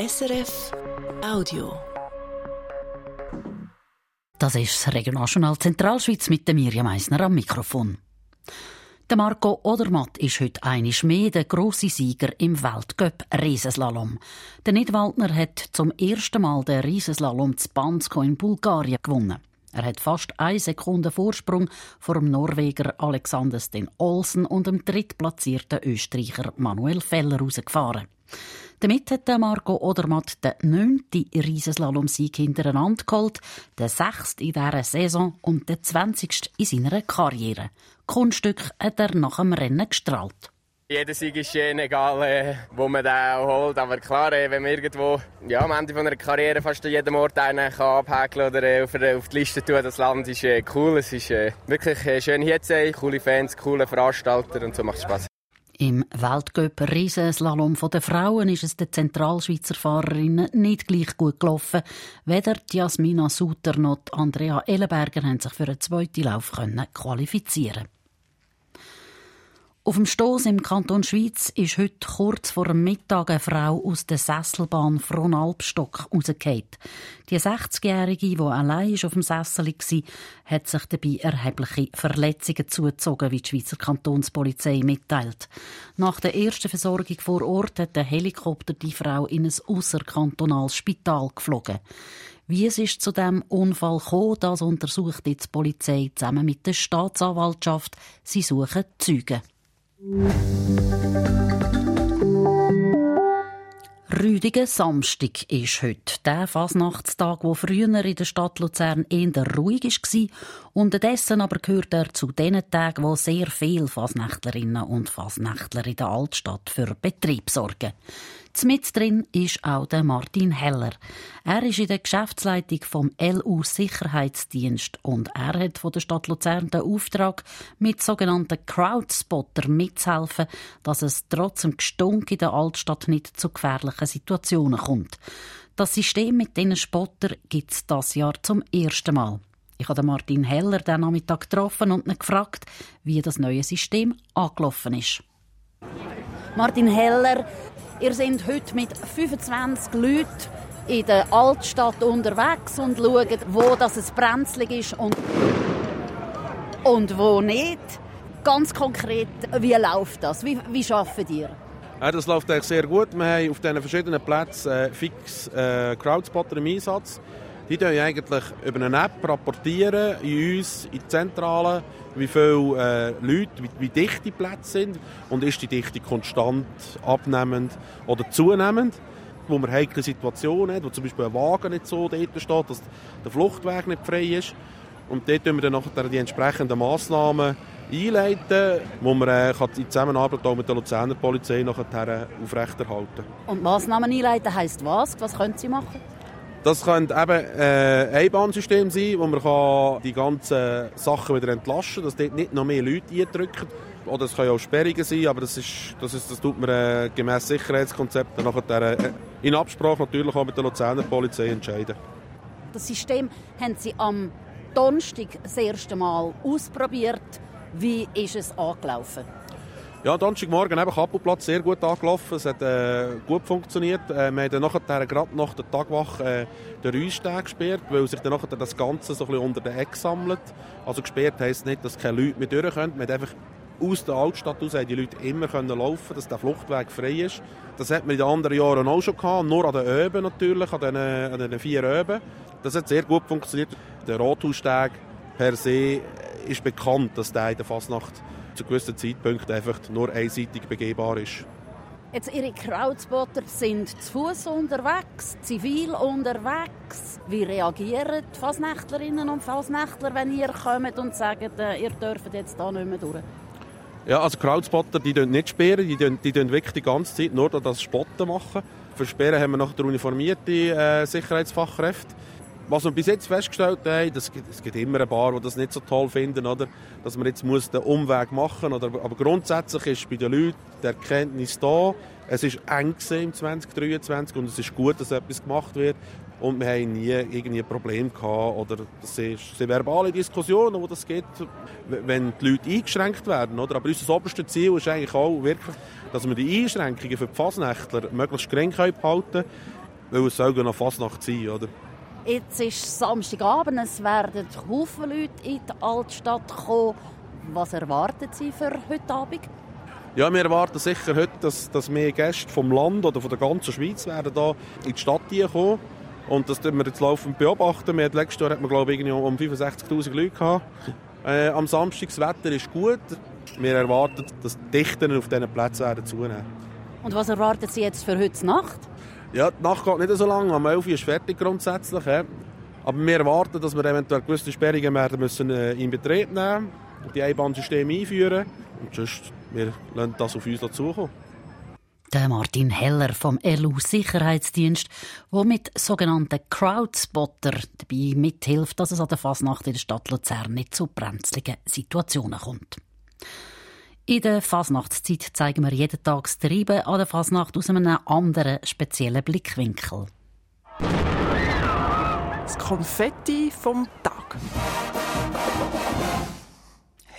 SRF Audio. Das ist das Regionaljournal Zentralschweiz mit der Mirjam Meissner am Mikrofon. Der Marco Odermatt ist heute einisch mehr der grosse Sieger im Weltcup Riesenslalom. Der Nidwaldner hat zum ersten Mal den Riesenslalom zu Bansko in Bulgarien gewonnen. Er hat fast eine Sekunde Vorsprung vor dem Norweger Alexander Sten Olsen und dem drittplatzierten Österreicher Manuel Feller rausgefahren. Damit hat Marco Odermatt den neunten Riesenslalom-Sieg hintereinander geholt, den sechsten in dieser Saison und den zwanzigsten in seiner Karriere. Kunststück hat er nach dem Rennen gestrahlt. Jeder Sieg ist schön, egal äh, wo man den auch holt. Aber klar, äh, wenn man irgendwo ja, am Ende einer Karriere fast jeden Ort einen kann abhäkeln oder äh, auf, die Liste tun, das Land ist cool. Es ist wirklich schön hier zu sein, coole Fans, coole Veranstalter und so macht es Spaß. Im Weltcup Riesenslalom der Frauen ist es den Zentralschweizer Fahrerinnen nicht gleich gut gelaufen. Weder Jasmina Suter noch Andrea Ellenberger haben sich für einen zweiten Lauf qualifizieren auf dem Stoß im Kanton Schweiz ist heute kurz vor dem Mittag eine Frau aus der Sesselbahn Fronalbstock rausgefallen. Die 60-Jährige, die allein auf dem Sessel war, hat sich dabei erhebliche Verletzungen zugezogen, wie die Schweizer Kantonspolizei mitteilt. Nach der ersten Versorgung vor Ort hat der Helikopter die Frau in ein außerkantonales Spital geflogen. Wie es ist zu dem Unfall gekommen, das untersucht jetzt die Polizei zusammen mit der Staatsanwaltschaft. Sie suchen Zeugen. Rüdiger Samstag ist heute der Fasnachtstag, wo früher in der Stadt Luzern eher ruhig war. Unterdessen aber gehört er zu den Tagen, wo sehr viele Fasnächtlerinnen und Fasnächtler in der Altstadt für Betrieb sorgen. Mit drin ist auch der Martin Heller. Er ist in der Geschäftsleitung vom LU Sicherheitsdienst und er hat von der Stadt Luzern den Auftrag, mit sogenannten Crowdspotter mitzuhelfen, dass es trotz dem Gestunk in der Altstadt nicht zu gefährlichen Situationen kommt. Das System mit diesen Spotter gibt es das Jahr zum ersten Mal. Ich habe Martin Heller den Nachmittag getroffen und ihn gefragt, wie das neue System angelaufen ist. Martin Heller, Ihr seid heute mit 25 Leuten in der Altstadt unterwegs und schaut, wo das es brenzlig ist und, und wo nicht. Ganz konkret, wie läuft das? Wie, wie arbeitet ihr? Ja, das läuft eigentlich sehr gut. Wir haben auf diesen verschiedenen Plätzen äh, fix äh, Crowdspotter im Einsatz. Die rapportieren eigentlich über eine App rapportieren in uns, in die Zentrale, wie viele äh, Leute, wie, wie dicht die Plätze sind und ist die Dichte konstant abnehmend oder zunehmend wo man heikle Situationen hat, wo zum Beispiel ein Wagen nicht so dort steht, dass der Fluchtweg nicht frei ist. Und dort tun wir dann nachher die entsprechenden Massnahmen einleiten, wo man äh, kann in Zusammenarbeit auch mit der Luzerner Polizei nachher aufrechterhalten Und Massnahmen einleiten heisst was? Was können Sie machen? Das könnte eben äh, ein Einbahnsystem sein, wo man kann die ganzen Sachen wieder entlasten kann, dass dort nicht noch mehr Leute eindrücken. Oder es können auch Sperrungen sein, aber das, ist, das, ist, das tut man äh, gemäß Sicherheitskonzept nachher, äh, in Absprache natürlich auch mit der Luzerner Polizei entscheiden. Das System haben Sie am Donnerstag das erste Mal ausprobiert. Wie ist es angelaufen? Ja, Donnerstagmorgen eben Kappelplatz sehr gut angelaufen. Es hat äh, gut funktioniert. Äh, wir haben nachher, gerade nach der Tagwache äh, den Rüsteg gesperrt, weil sich dann nachher das Ganze so ein unter den Eck sammelt. Also gesperrt heisst nicht, dass keine Leute mehr durch können. Man hat einfach aus der Altstadt aus die Leute immer können laufen dass der Fluchtweg frei ist. Das hat man in den anderen Jahren auch schon gehabt, nur an den Öben natürlich, an den, an den vier Öben. Das hat sehr gut funktioniert. Der Rothaussteg per se ist bekannt, dass der in der Fasnacht zu gewissen Zeitpunkten einfach nur einseitig begehbar ist. Jetzt Ihre Crowdspotter sind zu Fuß unterwegs, zivil unterwegs. Wie reagieren die Fasnächtlerinnen und Fasnächtler, wenn ihr kommt und sagt, äh, ihr dürft jetzt da nicht mehr durch? Ja, also Crowdspotter, die nicht sperren, die, die, die wirklich die ganze Zeit nur das Spotten machen. Für Sperren haben wir nachher uniformierte äh, Sicherheitsfachkräfte. Was wir bis jetzt festgestellt haben, es gibt, es gibt immer ein paar, die das nicht so toll finden, oder? dass man jetzt muss den Umweg machen muss. Aber grundsätzlich ist bei den Leuten die Erkenntnis da, es ist eng im 2023 und es ist gut, dass etwas gemacht wird. Und wir haben nie irgendwie ein Problem gehabt. Oder das eine verbale Diskussionen, wo das geht, wenn die Leute eingeschränkt werden. Oder? Aber unser oberstes Ziel ist eigentlich auch wirklich, dass wir die Einschränkungen für die Fasnächtler möglichst gering behalten können weil es soll noch Fasnacht sein, oder? Jetzt ist Samstagabend, es werden Haufen Leute in die Altstadt kommen. Was erwarten Sie für heute Abend? Ja, wir erwarten sicher heute, dass, dass mehr Gäste vom Land oder von der ganzen Schweiz werden da in die Stadt kommen. Und das wir jetzt laufend beobachten. Wir hatten letztes Jahr hat man, glaube ich, um 65'000 Leute gehabt. Äh, am Samstag das Wetter ist gut. Wir erwarten, dass die Dichten auf diesen Plätzen werden zunehmen. Und was erwarten Sie jetzt für heute Nacht? Ja, die Nacht geht nicht so lange. Am 11 Uhr ist fertig grundsätzlich. Ja. Aber wir erwarten, dass wir eventuell gewisse Sperrungen werden müssen, äh, in Betrieb nehmen und die Einbahnsysteme einführen. Und sonst, wir lassen das auf uns zukommen. Der Martin Heller vom LU Sicherheitsdienst, der mit sogenannten Crowdspotter dabei mithilft, dass es an der Fasnacht in der Stadt Luzern nicht zu brenzligen Situationen kommt. In der Fasnachtszeit zeigen wir jeden Tag das Treiben an der Fasnacht aus einem anderen speziellen Blickwinkel. Das Konfetti vom Tag.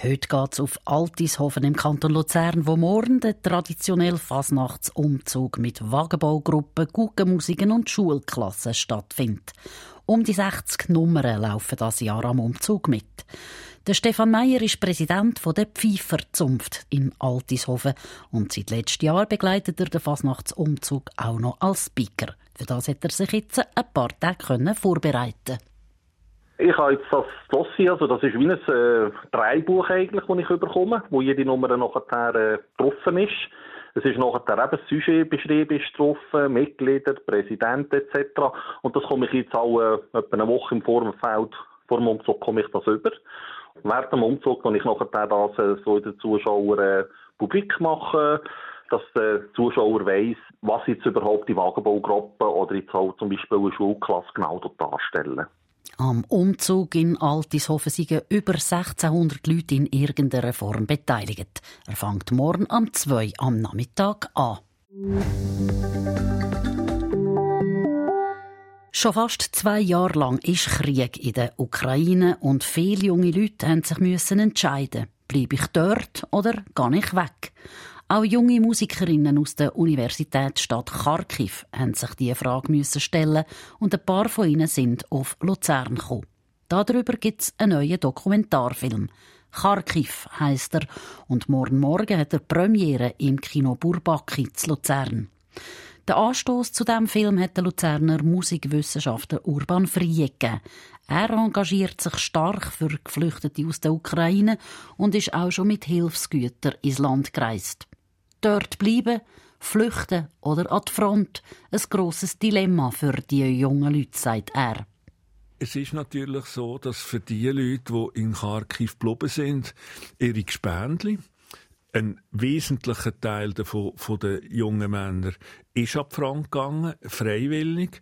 Heute geht es auf Altishofen im Kanton Luzern, wo morgen der traditionelle Fasnachtsumzug mit Wagenbaugruppen, Guggenmusiken und Schulklassen stattfindet. Um die 60 Nummern laufen das Jahr am Umzug mit. Der Stefan Meyer ist Präsident der Pfeiferzunft in Altishofen und seit letztem Jahr begleitet er den Fasnachtsumzug auch noch als Speaker. Für das hat er sich jetzt ein paar Tage vorbereiten ich habe jetzt das Dossier, also das ist wie ein äh, Dreibuch eigentlich, das ich bekomme, wo jede Nummer nachher äh, getroffen ist. Es ist nachher eben das Sujet beschrieben, ist getroffen, Mitglieder, Präsident etc. Und das komme ich jetzt auch äh, etwa eine Woche im Vorfeld, vor dem Umzug komme ich das über. Während dem Umzug kann ich nachher das äh, so den Zuschauern äh, publik machen, dass der Zuschauer weiss, was jetzt überhaupt die Wagenbaugruppe oder jetzt auch zum Beispiel eine Schulklasse genau dort darstellen. Am Umzug in Altishofen sind über 1600 Leute in irgendeiner Form beteiligt. Er fängt morgen am 2 am Nachmittag an. Schon fast zwei Jahre lang ist Krieg in der Ukraine und viele junge Leute haben sich müssen entscheiden, bleibe ich dort oder gehe ich weg? Auch junge Musikerinnen aus der Universitätsstadt Kharkiv haben sich diese Frage stellen und ein paar von ihnen sind auf Luzern gekommen. Darüber gibt es einen neuen Dokumentarfilm. Kharkiv heißt er und morgen Morgen hat er Premiere im Kino Burbaki zu Luzern. Der Anstoß zu dem Film hat der Luzerner Musikwissenschaftler Urban Frie gegeben. Er engagiert sich stark für Geflüchtete aus der Ukraine und ist auch schon mit Hilfsgütern ins Land gereist. Dort bleiben, flüchten oder an die Front. Ein grosses Dilemma für die jungen Leute, sagt er. Es ist natürlich so, dass für die Leute, die in Kharkiv geblieben sind, ihre Gespendli, ein wesentlicher Teil davon, von den jungen Männern ist ab Frank gegangen, freiwillig.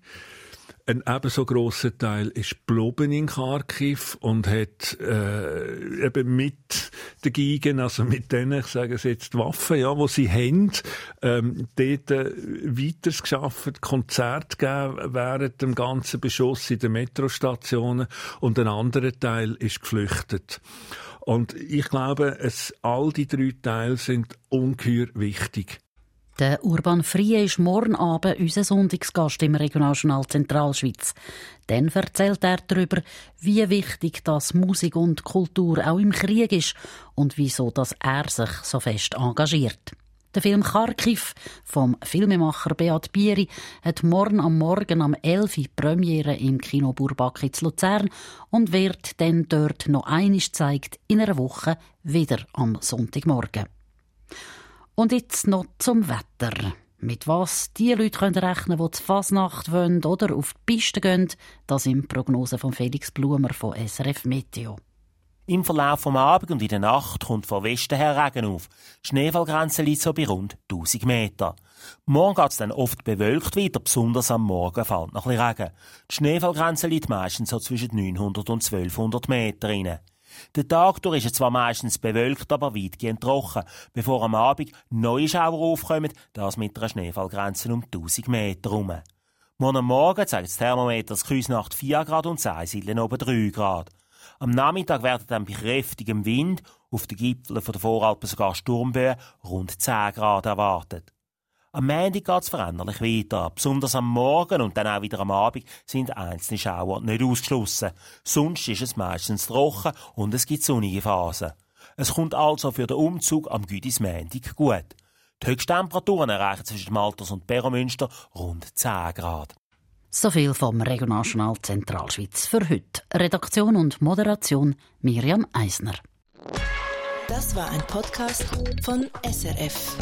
Ein ebenso grosser Teil ist geblieben in Kharkiv und hat äh, eben mit den Geigen, also mit denen, ich sage es jetzt, Waffen, ja, wo sie haben, ähm, dort äh, weiter geschafft, Konzerte gegeben während dem ganzen Beschuss in den Metrostationen und ein anderer Teil ist geflüchtet. Und ich glaube, es, all die drei Teile sind ungeheuer wichtig. Der Urban Frie ist morgen Abend unser Sonntagsgast im Regionaljournal Zentralschweiz. Dann erzählt er darüber, wie wichtig das Musik und Kultur auch im Krieg ist und wieso das er sich so fest engagiert. Der Film Kharkiv vom Filmemacher Beat Bieri hat morgen am Morgen am 11. Uhr Premiere im Kino Burbaki zu Luzern und wird dann dort noch einiges zeigt in einer Woche wieder am Sonntagmorgen. Und jetzt noch zum Wetter. Mit was die Leute können rechnen können, die zur Fasnacht wollen oder auf die Piste gehen, das sind Prognosen von Felix Blumer von SRF Meteo. Im Verlauf vom Abend und in der Nacht kommt von Westen her Regen auf. Die Schneefallgrenze liegt so bei rund 1000 Meter. Morgen geht es dann oft bewölkt weiter, besonders am Morgen fällt noch ein Regen. Die Schneefallgrenze liegt meistens so zwischen 900 und 1200 Meter rein. Der Tag durch ist es zwar meistens bewölkt, aber weitgehend trocken, bevor am Abend neue Schauer aufkommen, das mit einer Schneefallgrenze um 1000 Meter herum. Morgen Morgen zeigt das Thermometer das Küsnacht 4 Grad und Seisillen oben 3 Grad. Am Nachmittag werden dann bei kräftigem Wind auf den Gipfeln der Voralpen sogar Sturmböen rund 10 Grad erwartet. Am Montag geht es veränderlich weiter. Besonders am Morgen und dann auch wieder am Abend sind einzelne Schauer nicht ausgeschlossen. Sonst ist es meistens trocken und es gibt sonnige Phasen. Es kommt also für den Umzug am Güdis Montag gut. Die Höchsttemperaturen erreichen zwischen Malters und Peromünster rund 10 Grad. So viel vom Regionaljournal Zentralschweiz für heute. Redaktion und Moderation Miriam Eisner. Das war ein Podcast von SRF.